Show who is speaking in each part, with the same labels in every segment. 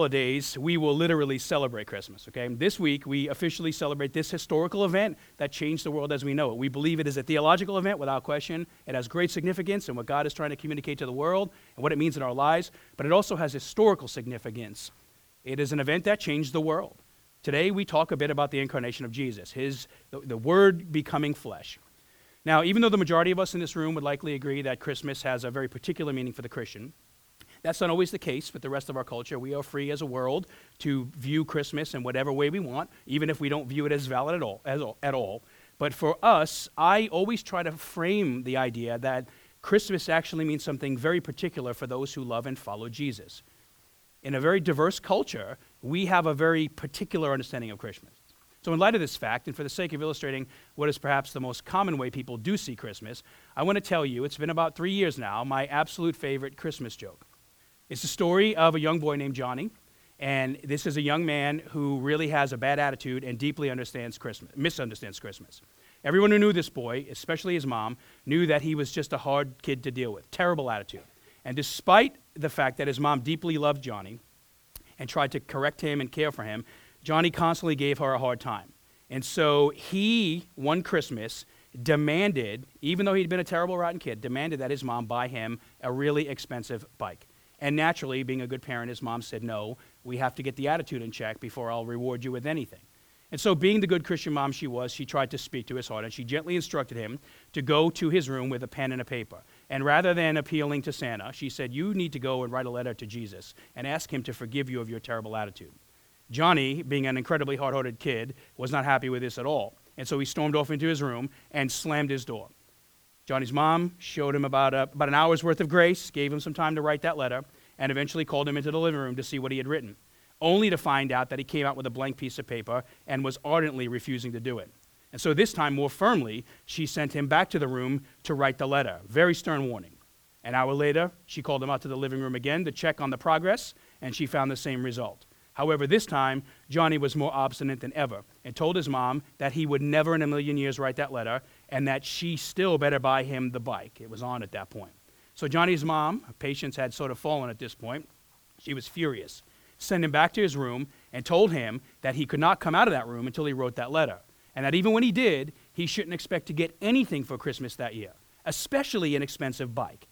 Speaker 1: holidays, we will literally celebrate Christmas, okay? This week, we officially celebrate this historical event that changed the world as we know it. We believe it is a theological event without question. It has great significance in what God is trying to communicate to the world and what it means in our lives, but it also has historical significance. It is an event that changed the world. Today, we talk a bit about the incarnation of Jesus, his, the, the Word becoming flesh. Now, even though the majority of us in this room would likely agree that Christmas has a very particular meaning for the Christian, that's not always the case with the rest of our culture. We are free as a world to view Christmas in whatever way we want, even if we don't view it as valid at all. As, at all. But for us, I always try to frame the idea that Christmas actually means something very particular for those who love and follow Jesus. In a very diverse culture, we have a very particular understanding of Christmas. So, in light of this fact, and for the sake of illustrating what is perhaps the most common way people do see Christmas, I want to tell you it's been about three years now, my absolute favorite Christmas joke. It's the story of a young boy named Johnny. And this is a young man who really has a bad attitude and deeply understands Christmas, misunderstands Christmas. Everyone who knew this boy, especially his mom, knew that he was just a hard kid to deal with, terrible attitude. And despite the fact that his mom deeply loved Johnny and tried to correct him and care for him, Johnny constantly gave her a hard time. And so he, one Christmas, demanded, even though he'd been a terrible, rotten kid, demanded that his mom buy him a really expensive bike. And naturally, being a good parent, his mom said, No, we have to get the attitude in check before I'll reward you with anything. And so, being the good Christian mom she was, she tried to speak to his heart, and she gently instructed him to go to his room with a pen and a paper. And rather than appealing to Santa, she said, You need to go and write a letter to Jesus and ask him to forgive you of your terrible attitude. Johnny, being an incredibly hard hearted kid, was not happy with this at all. And so he stormed off into his room and slammed his door. Johnny's mom showed him about, a, about an hour's worth of grace, gave him some time to write that letter, and eventually called him into the living room to see what he had written, only to find out that he came out with a blank piece of paper and was ardently refusing to do it. And so this time, more firmly, she sent him back to the room to write the letter. Very stern warning. An hour later, she called him out to the living room again to check on the progress, and she found the same result. However, this time, Johnny was more obstinate than ever and told his mom that he would never in a million years write that letter and that she still better buy him the bike. It was on at that point. So Johnny's mom, patience had sort of fallen at this point. She was furious, sent him back to his room and told him that he could not come out of that room until he wrote that letter. And that even when he did, he shouldn't expect to get anything for Christmas that year, especially an expensive bike.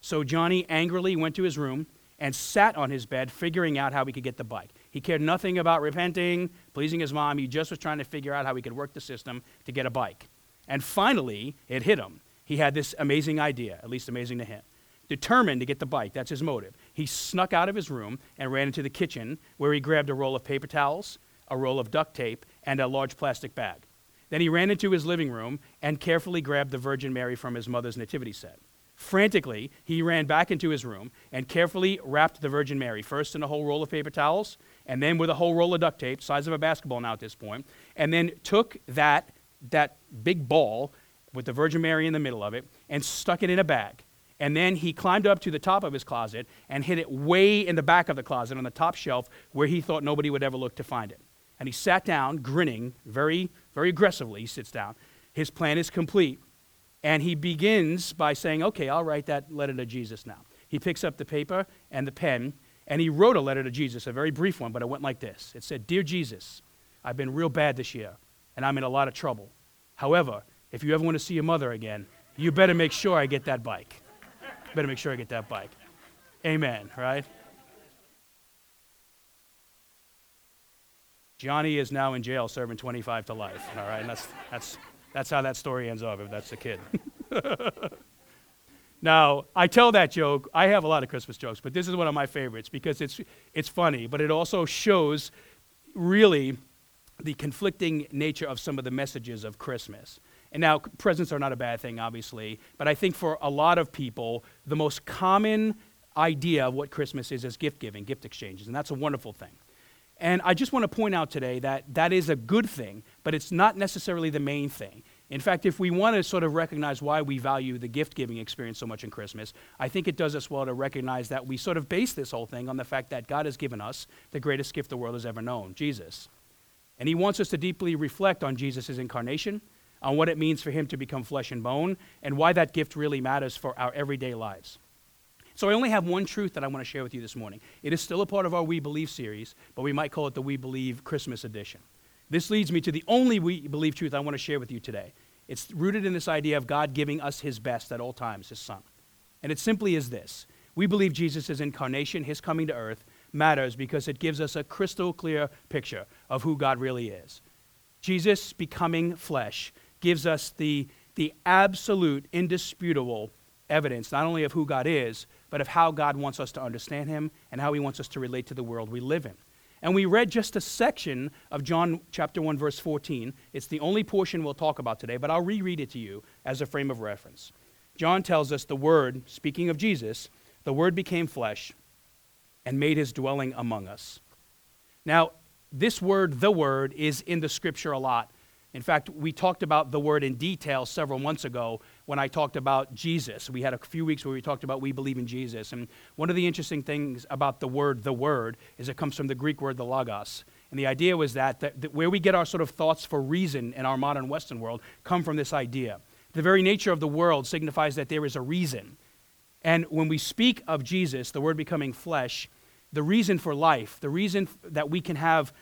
Speaker 1: So Johnny angrily went to his room and sat on his bed figuring out how he could get the bike. He cared nothing about repenting, pleasing his mom. He just was trying to figure out how he could work the system to get a bike. And finally, it hit him. He had this amazing idea, at least amazing to him. Determined to get the bike, that's his motive. He snuck out of his room and ran into the kitchen where he grabbed a roll of paper towels, a roll of duct tape, and a large plastic bag. Then he ran into his living room and carefully grabbed the Virgin Mary from his mother's nativity set. Frantically, he ran back into his room and carefully wrapped the Virgin Mary, first in a whole roll of paper towels, and then with a whole roll of duct tape, size of a basketball now at this point, and then took that, that big ball with the Virgin Mary in the middle of it and stuck it in a bag. And then he climbed up to the top of his closet and hid it way in the back of the closet on the top shelf where he thought nobody would ever look to find it. And he sat down, grinning very, very aggressively. He sits down. His plan is complete. And he begins by saying, Okay, I'll write that letter to Jesus now. He picks up the paper and the pen, and he wrote a letter to Jesus, a very brief one, but it went like this It said, Dear Jesus, I've been real bad this year, and I'm in a lot of trouble. However, if you ever want to see your mother again, you better make sure I get that bike. Better make sure I get that bike. Amen, right? Johnny is now in jail serving 25 to life, all right? And that's, that's, that's how that story ends up, if that's the kid. now, I tell that joke. I have a lot of Christmas jokes, but this is one of my favorites because it's, it's funny, but it also shows really the conflicting nature of some of the messages of Christmas. And now, presents are not a bad thing, obviously, but I think for a lot of people, the most common idea of what Christmas is is gift giving, gift exchanges, and that's a wonderful thing. And I just want to point out today that that is a good thing, but it's not necessarily the main thing. In fact, if we want to sort of recognize why we value the gift giving experience so much in Christmas, I think it does us well to recognize that we sort of base this whole thing on the fact that God has given us the greatest gift the world has ever known Jesus. And He wants us to deeply reflect on Jesus' incarnation, on what it means for Him to become flesh and bone, and why that gift really matters for our everyday lives. So I only have one truth that I want to share with you this morning. It is still a part of our We Believe series, but we might call it the We Believe Christmas edition. This leads me to the only We Believe truth I want to share with you today. It's rooted in this idea of God giving us his best at all times, his son. And it simply is this we believe Jesus' incarnation, his coming to earth, matters because it gives us a crystal clear picture of who God really is. Jesus becoming flesh gives us the, the absolute, indisputable evidence, not only of who God is, but of how God wants us to understand him and how he wants us to relate to the world we live in. And we read just a section of John chapter 1 verse 14. It's the only portion we'll talk about today, but I'll reread it to you as a frame of reference. John tells us the word, speaking of Jesus, the word became flesh and made his dwelling among us. Now, this word, the word, is in the scripture a lot. In fact, we talked about the word in detail several months ago when I talked about Jesus. We had a few weeks where we talked about we believe in Jesus. And one of the interesting things about the word, the word, is it comes from the Greek word, the logos. And the idea was that, that, that where we get our sort of thoughts for reason in our modern Western world come from this idea. The very nature of the world signifies that there is a reason. And when we speak of Jesus, the word becoming flesh, the reason for life, the reason that we can have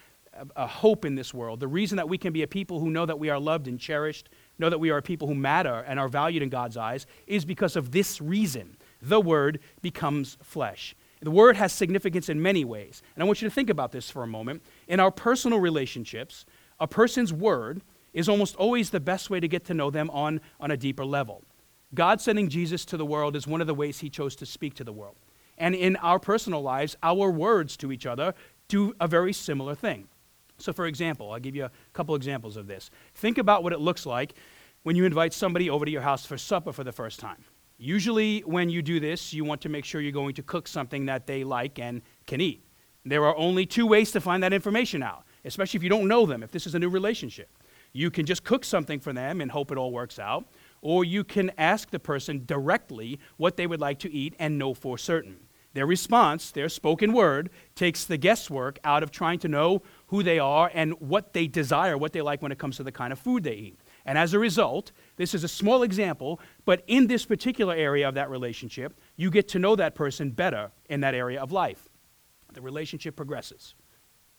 Speaker 1: a hope in this world, the reason that we can be a people who know that we are loved and cherished, know that we are a people who matter and are valued in God's eyes, is because of this reason. The Word becomes flesh. The Word has significance in many ways. And I want you to think about this for a moment. In our personal relationships, a person's Word is almost always the best way to get to know them on, on a deeper level. God sending Jesus to the world is one of the ways He chose to speak to the world. And in our personal lives, our words to each other do a very similar thing. So, for example, I'll give you a couple examples of this. Think about what it looks like when you invite somebody over to your house for supper for the first time. Usually, when you do this, you want to make sure you're going to cook something that they like and can eat. There are only two ways to find that information out, especially if you don't know them, if this is a new relationship. You can just cook something for them and hope it all works out, or you can ask the person directly what they would like to eat and know for certain. Their response, their spoken word, takes the guesswork out of trying to know who they are and what they desire, what they like when it comes to the kind of food they eat. And as a result, this is a small example, but in this particular area of that relationship, you get to know that person better in that area of life. The relationship progresses.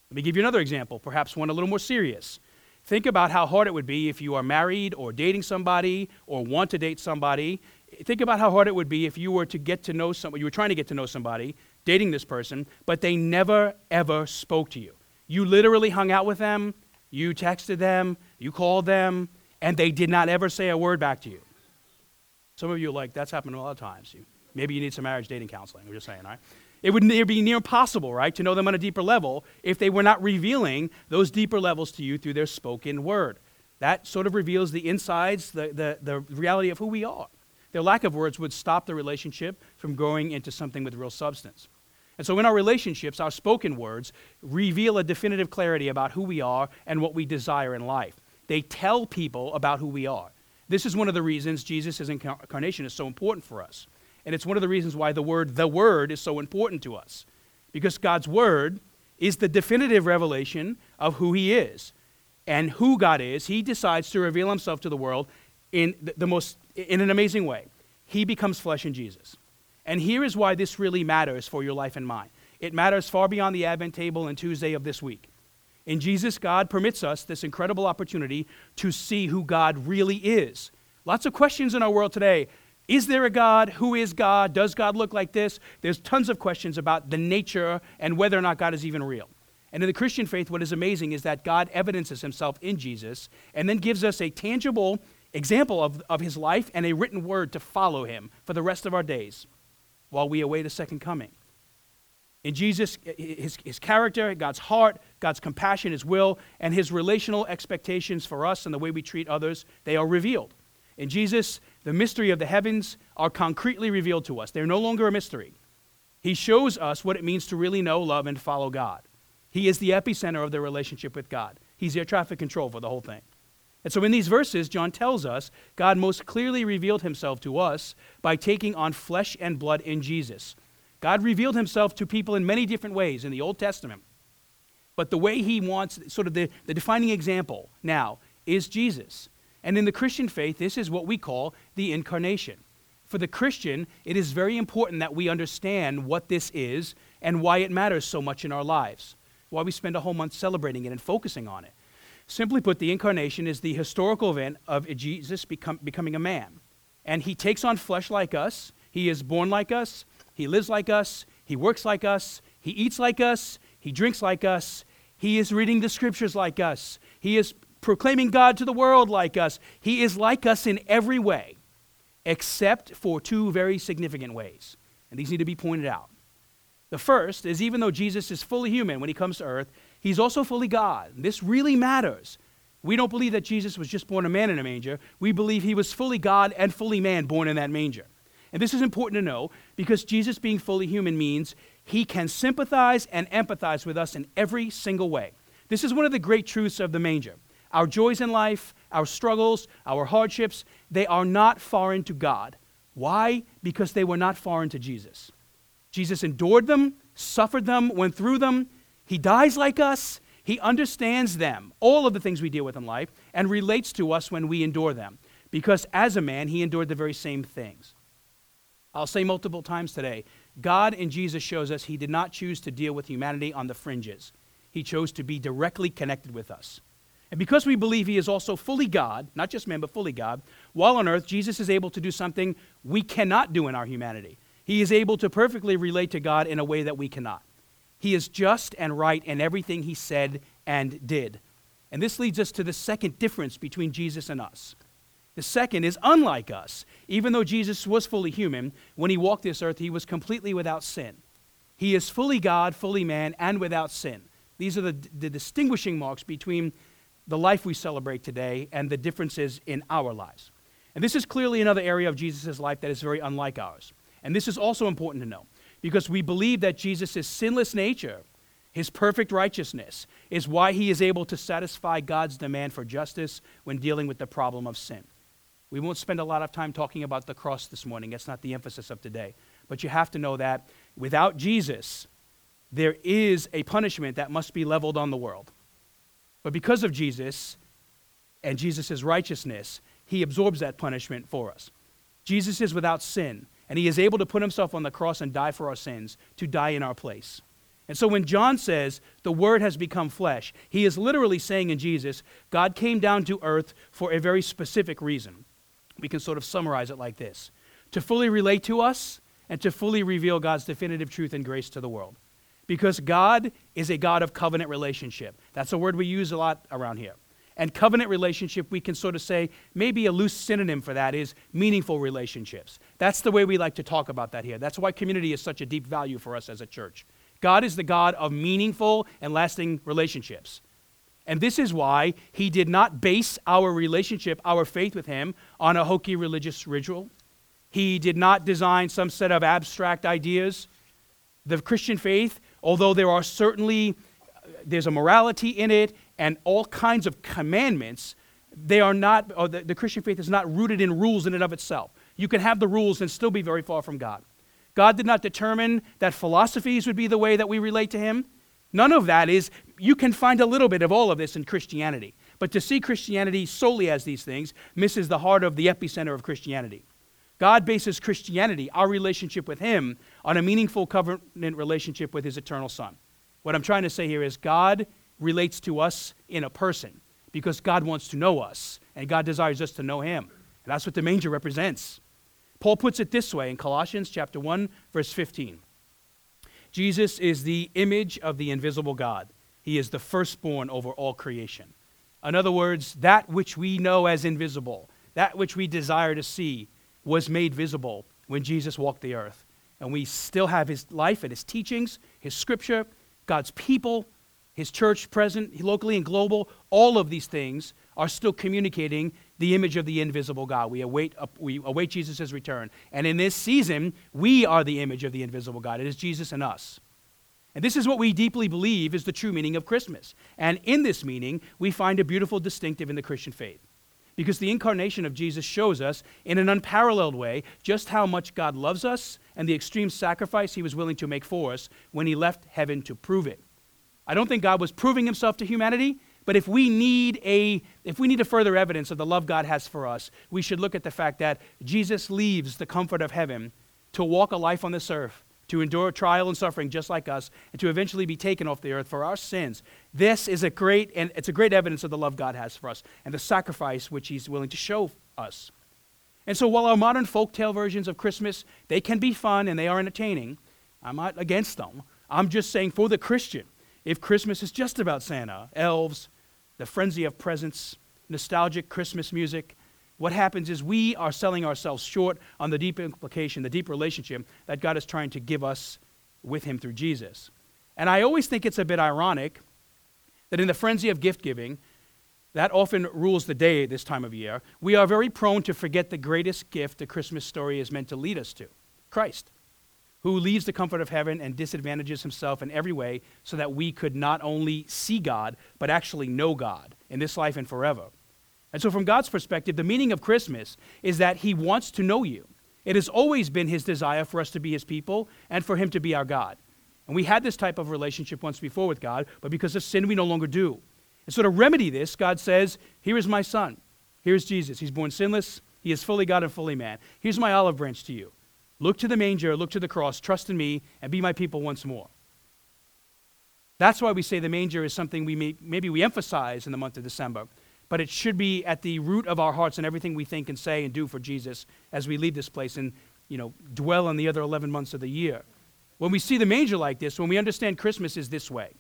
Speaker 1: Let me give you another example, perhaps one a little more serious. Think about how hard it would be if you are married or dating somebody or want to date somebody think about how hard it would be if you were to get to know somebody, you were trying to get to know somebody, dating this person, but they never, ever spoke to you. You literally hung out with them, you texted them, you called them, and they did not ever say a word back to you. Some of you are like, that's happened a lot of times. You, maybe you need some marriage dating counseling. I'm just saying, right? It would be near impossible, right, to know them on a deeper level if they were not revealing those deeper levels to you through their spoken word. That sort of reveals the insides, the, the, the reality of who we are. Their lack of words would stop the relationship from growing into something with real substance. And so, in our relationships, our spoken words reveal a definitive clarity about who we are and what we desire in life. They tell people about who we are. This is one of the reasons Jesus' incarnation is so important for us. And it's one of the reasons why the word, the word, is so important to us. Because God's word is the definitive revelation of who he is. And who God is, he decides to reveal himself to the world in the most in an amazing way. He becomes flesh in Jesus. And here is why this really matters for your life and mine. It matters far beyond the Advent table and Tuesday of this week. In Jesus, God permits us this incredible opportunity to see who God really is. Lots of questions in our world today. Is there a God? Who is God? Does God look like this? There's tons of questions about the nature and whether or not God is even real. And in the Christian faith, what is amazing is that God evidences himself in Jesus and then gives us a tangible example of, of his life and a written word to follow him for the rest of our days while we await a second coming. In Jesus, his, his character, God's heart, God's compassion, his will, and his relational expectations for us and the way we treat others, they are revealed. In Jesus, the mystery of the heavens are concretely revealed to us. They're no longer a mystery. He shows us what it means to really know, love, and follow God. He is the epicenter of the relationship with God. He's air traffic control for the whole thing. And so in these verses, John tells us God most clearly revealed himself to us by taking on flesh and blood in Jesus. God revealed himself to people in many different ways in the Old Testament. But the way he wants, sort of the, the defining example now, is Jesus. And in the Christian faith, this is what we call the incarnation. For the Christian, it is very important that we understand what this is and why it matters so much in our lives, why we spend a whole month celebrating it and focusing on it. Simply put, the incarnation is the historical event of Jesus become, becoming a man. And he takes on flesh like us, he is born like us, he lives like us, he works like us, he eats like us, he drinks like us, he is reading the scriptures like us, he is proclaiming God to the world like us. He is like us in every way, except for two very significant ways. And these need to be pointed out. The first is even though Jesus is fully human when he comes to earth, he's also fully God. This really matters. We don't believe that Jesus was just born a man in a manger. We believe he was fully God and fully man born in that manger. And this is important to know because Jesus being fully human means he can sympathize and empathize with us in every single way. This is one of the great truths of the manger. Our joys in life, our struggles, our hardships, they are not foreign to God. Why? Because they were not foreign to Jesus. Jesus endured them, suffered them, went through them. He dies like us. He understands them, all of the things we deal with in life, and relates to us when we endure them. Because as a man, he endured the very same things. I'll say multiple times today God in Jesus shows us he did not choose to deal with humanity on the fringes, he chose to be directly connected with us. And because we believe he is also fully God, not just man, but fully God, while on earth, Jesus is able to do something we cannot do in our humanity. He is able to perfectly relate to God in a way that we cannot. He is just and right in everything he said and did. And this leads us to the second difference between Jesus and us. The second is unlike us. Even though Jesus was fully human, when he walked this earth, he was completely without sin. He is fully God, fully man, and without sin. These are the, the distinguishing marks between the life we celebrate today and the differences in our lives. And this is clearly another area of Jesus' life that is very unlike ours. And this is also important to know because we believe that Jesus' sinless nature, his perfect righteousness, is why he is able to satisfy God's demand for justice when dealing with the problem of sin. We won't spend a lot of time talking about the cross this morning. That's not the emphasis of today. But you have to know that without Jesus, there is a punishment that must be leveled on the world. But because of Jesus and Jesus' righteousness, he absorbs that punishment for us. Jesus is without sin, and he is able to put himself on the cross and die for our sins, to die in our place. And so when John says the Word has become flesh, he is literally saying in Jesus, God came down to earth for a very specific reason. We can sort of summarize it like this to fully relate to us and to fully reveal God's definitive truth and grace to the world because God is a God of covenant relationship. That's a word we use a lot around here. And covenant relationship, we can sort of say, maybe a loose synonym for that is meaningful relationships. That's the way we like to talk about that here. That's why community is such a deep value for us as a church. God is the God of meaningful and lasting relationships. And this is why he did not base our relationship, our faith with him, on a hokey religious ritual. He did not design some set of abstract ideas. The Christian faith although there are certainly there's a morality in it and all kinds of commandments they are not the, the christian faith is not rooted in rules in and of itself. You can have the rules and still be very far from god. God did not determine that philosophies would be the way that we relate to him. None of that is you can find a little bit of all of this in christianity but to see christianity solely as these things misses the heart of the epicenter of christianity. God bases Christianity, our relationship with Him, on a meaningful covenant relationship with His eternal Son. What I'm trying to say here is God relates to us in a person because God wants to know us and God desires us to know Him. And that's what the manger represents. Paul puts it this way in Colossians chapter 1 verse 15. Jesus is the image of the invisible God. He is the firstborn over all creation. In other words, that which we know as invisible, that which we desire to see, was made visible when Jesus walked the earth. And we still have his life and his teachings, his scripture, God's people, his church present locally and global. All of these things are still communicating the image of the invisible God. We await, we await Jesus' return. And in this season, we are the image of the invisible God. It is Jesus and us. And this is what we deeply believe is the true meaning of Christmas. And in this meaning, we find a beautiful distinctive in the Christian faith because the incarnation of Jesus shows us in an unparalleled way just how much God loves us and the extreme sacrifice he was willing to make for us when he left heaven to prove it. I don't think God was proving himself to humanity, But if we need a if we need a further evidence of the love God has for us, we should look at the fact that Jesus leaves the comfort of heaven to walk a life on this earth, to endure trial and suffering just like us, and to eventually be taken off the earth for our sins. This is a great and it's a great evidence of the love God has for us and the sacrifice which he's willing to show us. And so while our modern folktale versions of Christmas, they can be fun and they are entertaining, I'm not against them. I'm just saying for the Christian, if Christmas is just about Santa, elves, the frenzy of presents, nostalgic Christmas music, what happens is we are selling ourselves short on the deep implication, the deep relationship that God is trying to give us with Him through Jesus. And I always think it's a bit ironic that in the frenzy of gift giving, that often rules the day this time of year, we are very prone to forget the greatest gift the Christmas story is meant to lead us to Christ who leaves the comfort of heaven and disadvantages himself in every way so that we could not only see God, but actually know God in this life and forever. And so, from God's perspective, the meaning of Christmas is that he wants to know you. It has always been his desire for us to be his people and for him to be our God. And we had this type of relationship once before with God, but because of sin, we no longer do. And so, to remedy this, God says, Here is my son. Here's Jesus. He's born sinless. He is fully God and fully man. Here's my olive branch to you. Look to the manger, look to the cross, trust in me, and be my people once more. That's why we say the manger is something we may, maybe we emphasize in the month of December, but it should be at the root of our hearts and everything we think and say and do for Jesus as we leave this place and you know dwell in the other 11 months of the year. When we see the manger like this, when we understand Christmas is this way,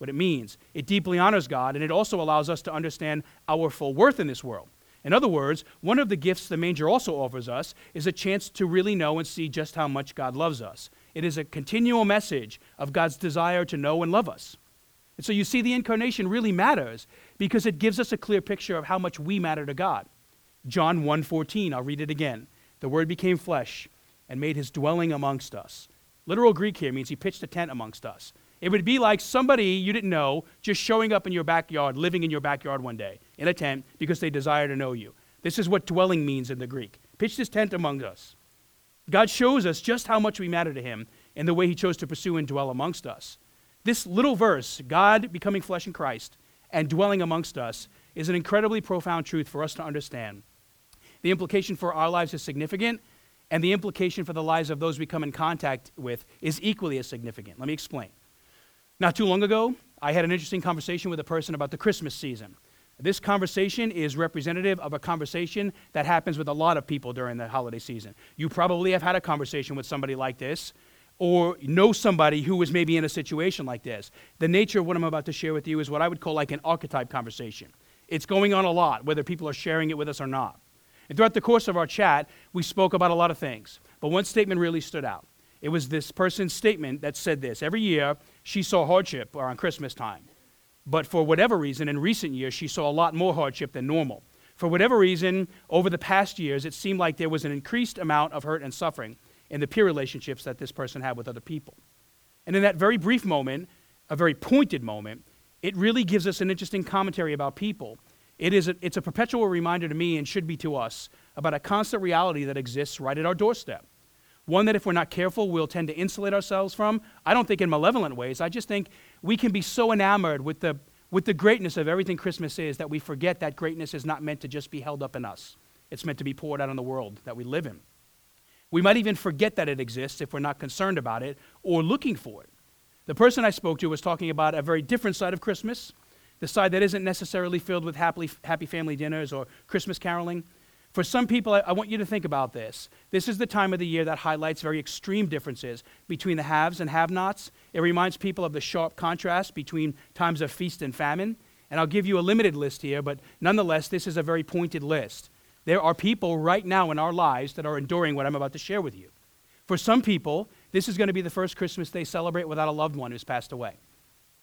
Speaker 1: what it means, it deeply honors God and it also allows us to understand our full worth in this world. In other words, one of the gifts the manger also offers us is a chance to really know and see just how much God loves us. It is a continual message of God's desire to know and love us. And so you see, the incarnation really matters because it gives us a clear picture of how much we matter to God. John 1:14, I'll read it again. The word became flesh and made his dwelling amongst us. Literal Greek here means he pitched a tent amongst us. It would be like somebody you didn't know just showing up in your backyard, living in your backyard one day in a tent because they desire to know you. This is what dwelling means in the Greek. Pitch this tent among us. God shows us just how much we matter to him in the way he chose to pursue and dwell amongst us. This little verse, God becoming flesh in Christ and dwelling amongst us, is an incredibly profound truth for us to understand. The implication for our lives is significant, and the implication for the lives of those we come in contact with is equally as significant. Let me explain. Not too long ago, I had an interesting conversation with a person about the Christmas season. This conversation is representative of a conversation that happens with a lot of people during the holiday season. You probably have had a conversation with somebody like this or know somebody who was maybe in a situation like this. The nature of what I'm about to share with you is what I would call like an archetype conversation. It's going on a lot, whether people are sharing it with us or not. And throughout the course of our chat, we spoke about a lot of things. But one statement really stood out. It was this person's statement that said this Every year, she saw hardship around Christmas time. But for whatever reason, in recent years, she saw a lot more hardship than normal. For whatever reason, over the past years, it seemed like there was an increased amount of hurt and suffering in the peer relationships that this person had with other people. And in that very brief moment, a very pointed moment, it really gives us an interesting commentary about people. It is a, it's a perpetual reminder to me and should be to us about a constant reality that exists right at our doorstep one that if we're not careful, we'll tend to insulate ourselves from. I don't think in malevolent ways. I just think we can be so enamored with the, with the greatness of everything Christmas is that we forget that greatness is not meant to just be held up in us. It's meant to be poured out on the world that we live in. We might even forget that it exists if we're not concerned about it or looking for it. The person I spoke to was talking about a very different side of Christmas, the side that isn't necessarily filled with happy, happy family dinners or Christmas caroling. For some people, I, I want you to think about this. This is the time of the year that highlights very extreme differences between the haves and have nots. It reminds people of the sharp contrast between times of feast and famine. And I'll give you a limited list here, but nonetheless, this is a very pointed list. There are people right now in our lives that are enduring what I'm about to share with you. For some people, this is going to be the first Christmas they celebrate without a loved one who's passed away.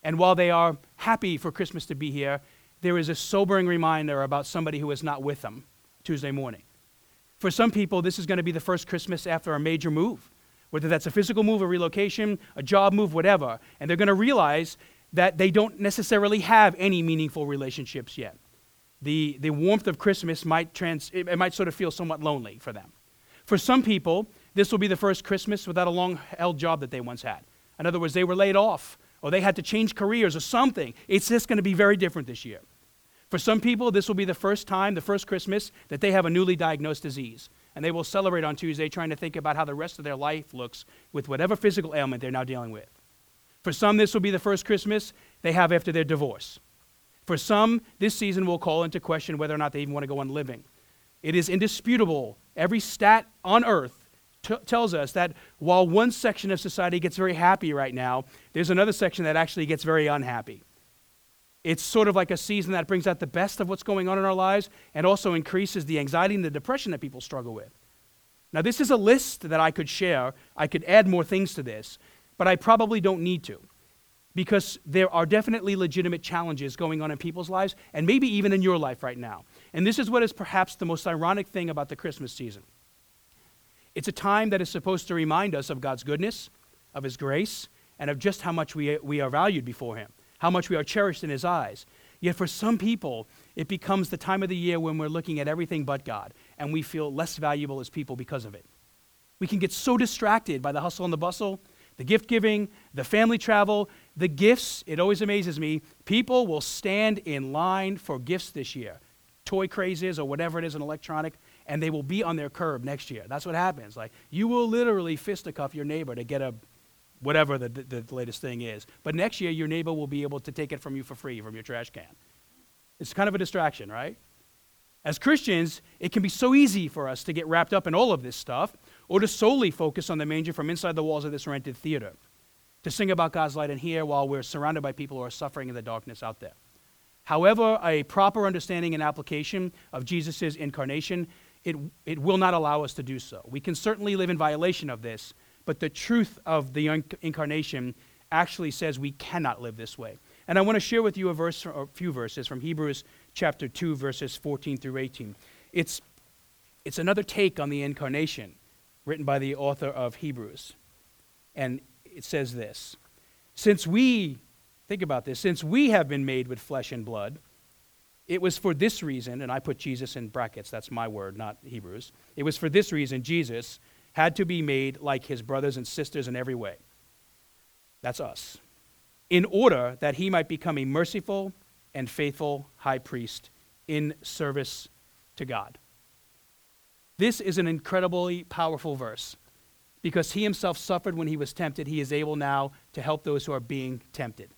Speaker 1: And while they are happy for Christmas to be here, there is a sobering reminder about somebody who is not with them Tuesday morning. For some people, this is going to be the first Christmas after a major move, whether that's a physical move, a relocation, a job move, whatever. And they're going to realize that they don't necessarily have any meaningful relationships yet. The, the warmth of Christmas might, trans, it might sort of feel somewhat lonely for them. For some people, this will be the first Christmas without a long held job that they once had. In other words, they were laid off or they had to change careers or something. It's just going to be very different this year. For some people, this will be the first time, the first Christmas, that they have a newly diagnosed disease. And they will celebrate on Tuesday trying to think about how the rest of their life looks with whatever physical ailment they're now dealing with. For some, this will be the first Christmas they have after their divorce. For some, this season will call into question whether or not they even want to go on living. It is indisputable. Every stat on earth t- tells us that while one section of society gets very happy right now, there's another section that actually gets very unhappy. It's sort of like a season that brings out the best of what's going on in our lives and also increases the anxiety and the depression that people struggle with. Now, this is a list that I could share. I could add more things to this, but I probably don't need to because there are definitely legitimate challenges going on in people's lives and maybe even in your life right now. And this is what is perhaps the most ironic thing about the Christmas season. It's a time that is supposed to remind us of God's goodness, of His grace, and of just how much we, we are valued before Him, how much we are cherished in His eyes. Yet for some people, it becomes the time of the year when we're looking at everything but God, and we feel less valuable as people because of it. We can get so distracted by the hustle and the bustle the gift giving, the family travel, the gifts. It always amazes me. People will stand in line for gifts this year, toy crazes or whatever it is, an electronic, and they will be on their curb next year. That's what happens. Like you will literally fisticuff your neighbor to get a whatever the, the, the latest thing is. But next year, your neighbor will be able to take it from you for free from your trash can. It's kind of a distraction, right? As Christians, it can be so easy for us to get wrapped up in all of this stuff or to solely focus on the manger from inside the walls of this rented theater, to sing about God's light in here while we're surrounded by people who are suffering in the darkness out there. However, a proper understanding and application of Jesus' incarnation, it, it will not allow us to do so. We can certainly live in violation of this, but the truth of the incarnation actually says we cannot live this way. And I want to share with you a verse, or a few verses from Hebrews chapter 2, verses 14 through 18. It's, it's another take on the incarnation written by the author of Hebrews. And it says this Since we, think about this, since we have been made with flesh and blood, it was for this reason, and I put Jesus in brackets, that's my word, not Hebrews. It was for this reason Jesus had to be made like his brothers and sisters in every way. That's us. In order that he might become a merciful and faithful high priest in service to God. This is an incredibly powerful verse because he himself suffered when he was tempted. He is able now to help those who are being tempted.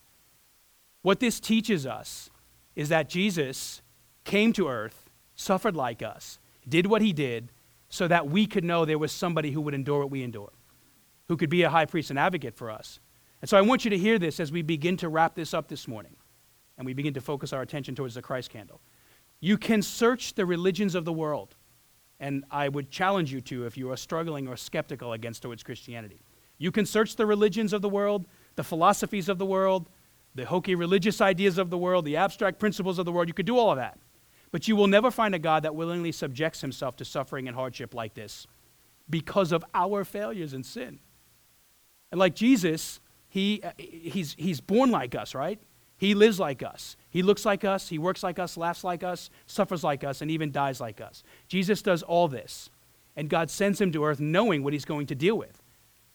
Speaker 1: What this teaches us is that Jesus came to earth, suffered like us, did what he did, so that we could know there was somebody who would endure what we endure, who could be a high priest and advocate for us. And so I want you to hear this as we begin to wrap this up this morning and we begin to focus our attention towards the Christ candle. You can search the religions of the world and I would challenge you to if you are struggling or skeptical against towards Christianity. You can search the religions of the world, the philosophies of the world, the hokey religious ideas of the world, the abstract principles of the world. You could do all of that. But you will never find a God that willingly subjects himself to suffering and hardship like this because of our failures and sin. And like Jesus, he, uh, he's, he's born like us, right? He lives like us. He looks like us. He works like us, laughs like us, suffers like us, and even dies like us. Jesus does all this. And God sends him to earth knowing what he's going to deal with.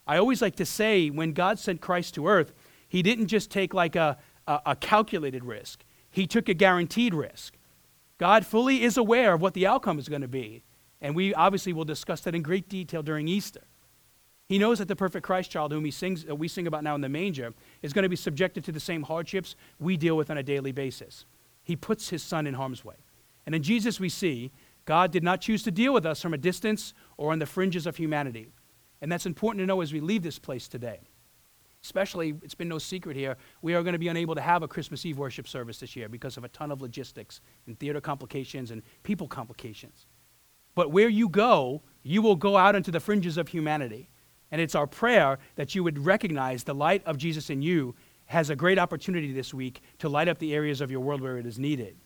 Speaker 1: I always like to say when God sent Christ to earth, he didn't just take like a, a, a calculated risk, he took a guaranteed risk. God fully is aware of what the outcome is going to be. And we obviously will discuss that in great detail during Easter. He knows that the perfect Christ child, whom he sings, uh, we sing about now in the manger, is going to be subjected to the same hardships we deal with on a daily basis. He puts his son in harm's way. And in Jesus, we see God did not choose to deal with us from a distance or on the fringes of humanity. And that's important to know as we leave this place today. Especially, it's been no secret here, we are going to be unable to have a Christmas Eve worship service this year because of a ton of logistics and theater complications and people complications. But where you go, you will go out into the fringes of humanity. And it's our prayer that you would recognize the light of Jesus in you has a great opportunity this week to light up the areas of your world where it is needed.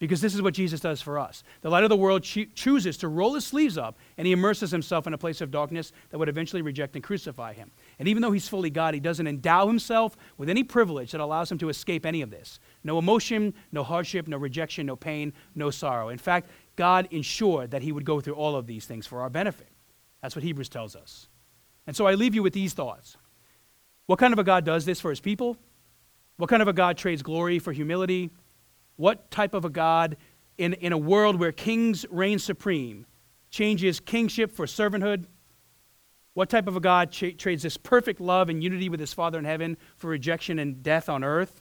Speaker 1: Because this is what Jesus does for us. The light of the world cho- chooses to roll his sleeves up and he immerses himself in a place of darkness that would eventually reject and crucify him. And even though he's fully God, he doesn't endow himself with any privilege that allows him to escape any of this. No emotion, no hardship, no rejection, no pain, no sorrow. In fact, God ensured that he would go through all of these things for our benefit. That's what Hebrews tells us. And so I leave you with these thoughts. What kind of a God does this for his people? What kind of a God trades glory for humility? What type of a God, in, in a world where kings reign supreme, changes kingship for servanthood? What type of a God tra- trades this perfect love and unity with his Father in heaven for rejection and death on earth?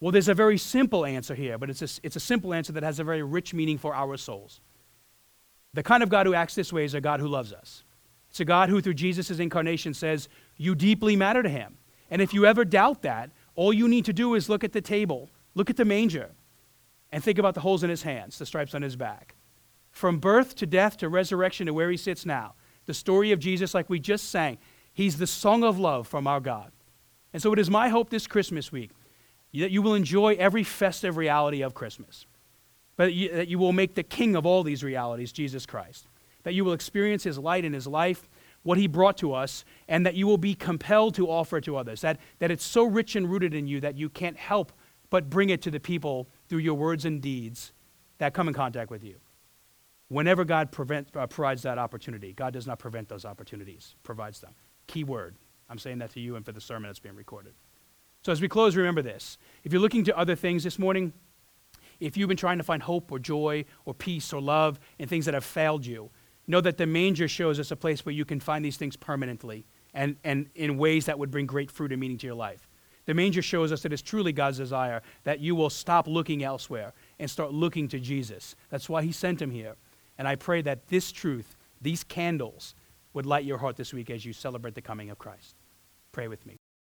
Speaker 1: Well, there's a very simple answer here, but it's a, it's a simple answer that has a very rich meaning for our souls. The kind of God who acts this way is a God who loves us. It's a God who, through Jesus' incarnation, says, You deeply matter to him. And if you ever doubt that, all you need to do is look at the table, look at the manger, and think about the holes in his hands, the stripes on his back. From birth to death to resurrection to where he sits now, the story of Jesus, like we just sang, he's the song of love from our God. And so it is my hope this Christmas week that you will enjoy every festive reality of Christmas, but you, that you will make the king of all these realities, Jesus Christ, that you will experience his light in his life, what he brought to us, and that you will be compelled to offer to others, that, that it's so rich and rooted in you that you can't help but bring it to the people through your words and deeds that come in contact with you. Whenever God prevent, uh, provides that opportunity, God does not prevent those opportunities, provides them. Key word. I'm saying that to you and for the sermon that's being recorded. So as we close, remember this. If you're looking to other things this morning, if you've been trying to find hope or joy or peace or love in things that have failed you, know that the manger shows us a place where you can find these things permanently and, and in ways that would bring great fruit and meaning to your life. The manger shows us that it's truly God's desire that you will stop looking elsewhere and start looking to Jesus. That's why he sent him here. And I pray that this truth, these candles, would light your heart this week as you celebrate the coming of Christ. Pray with me.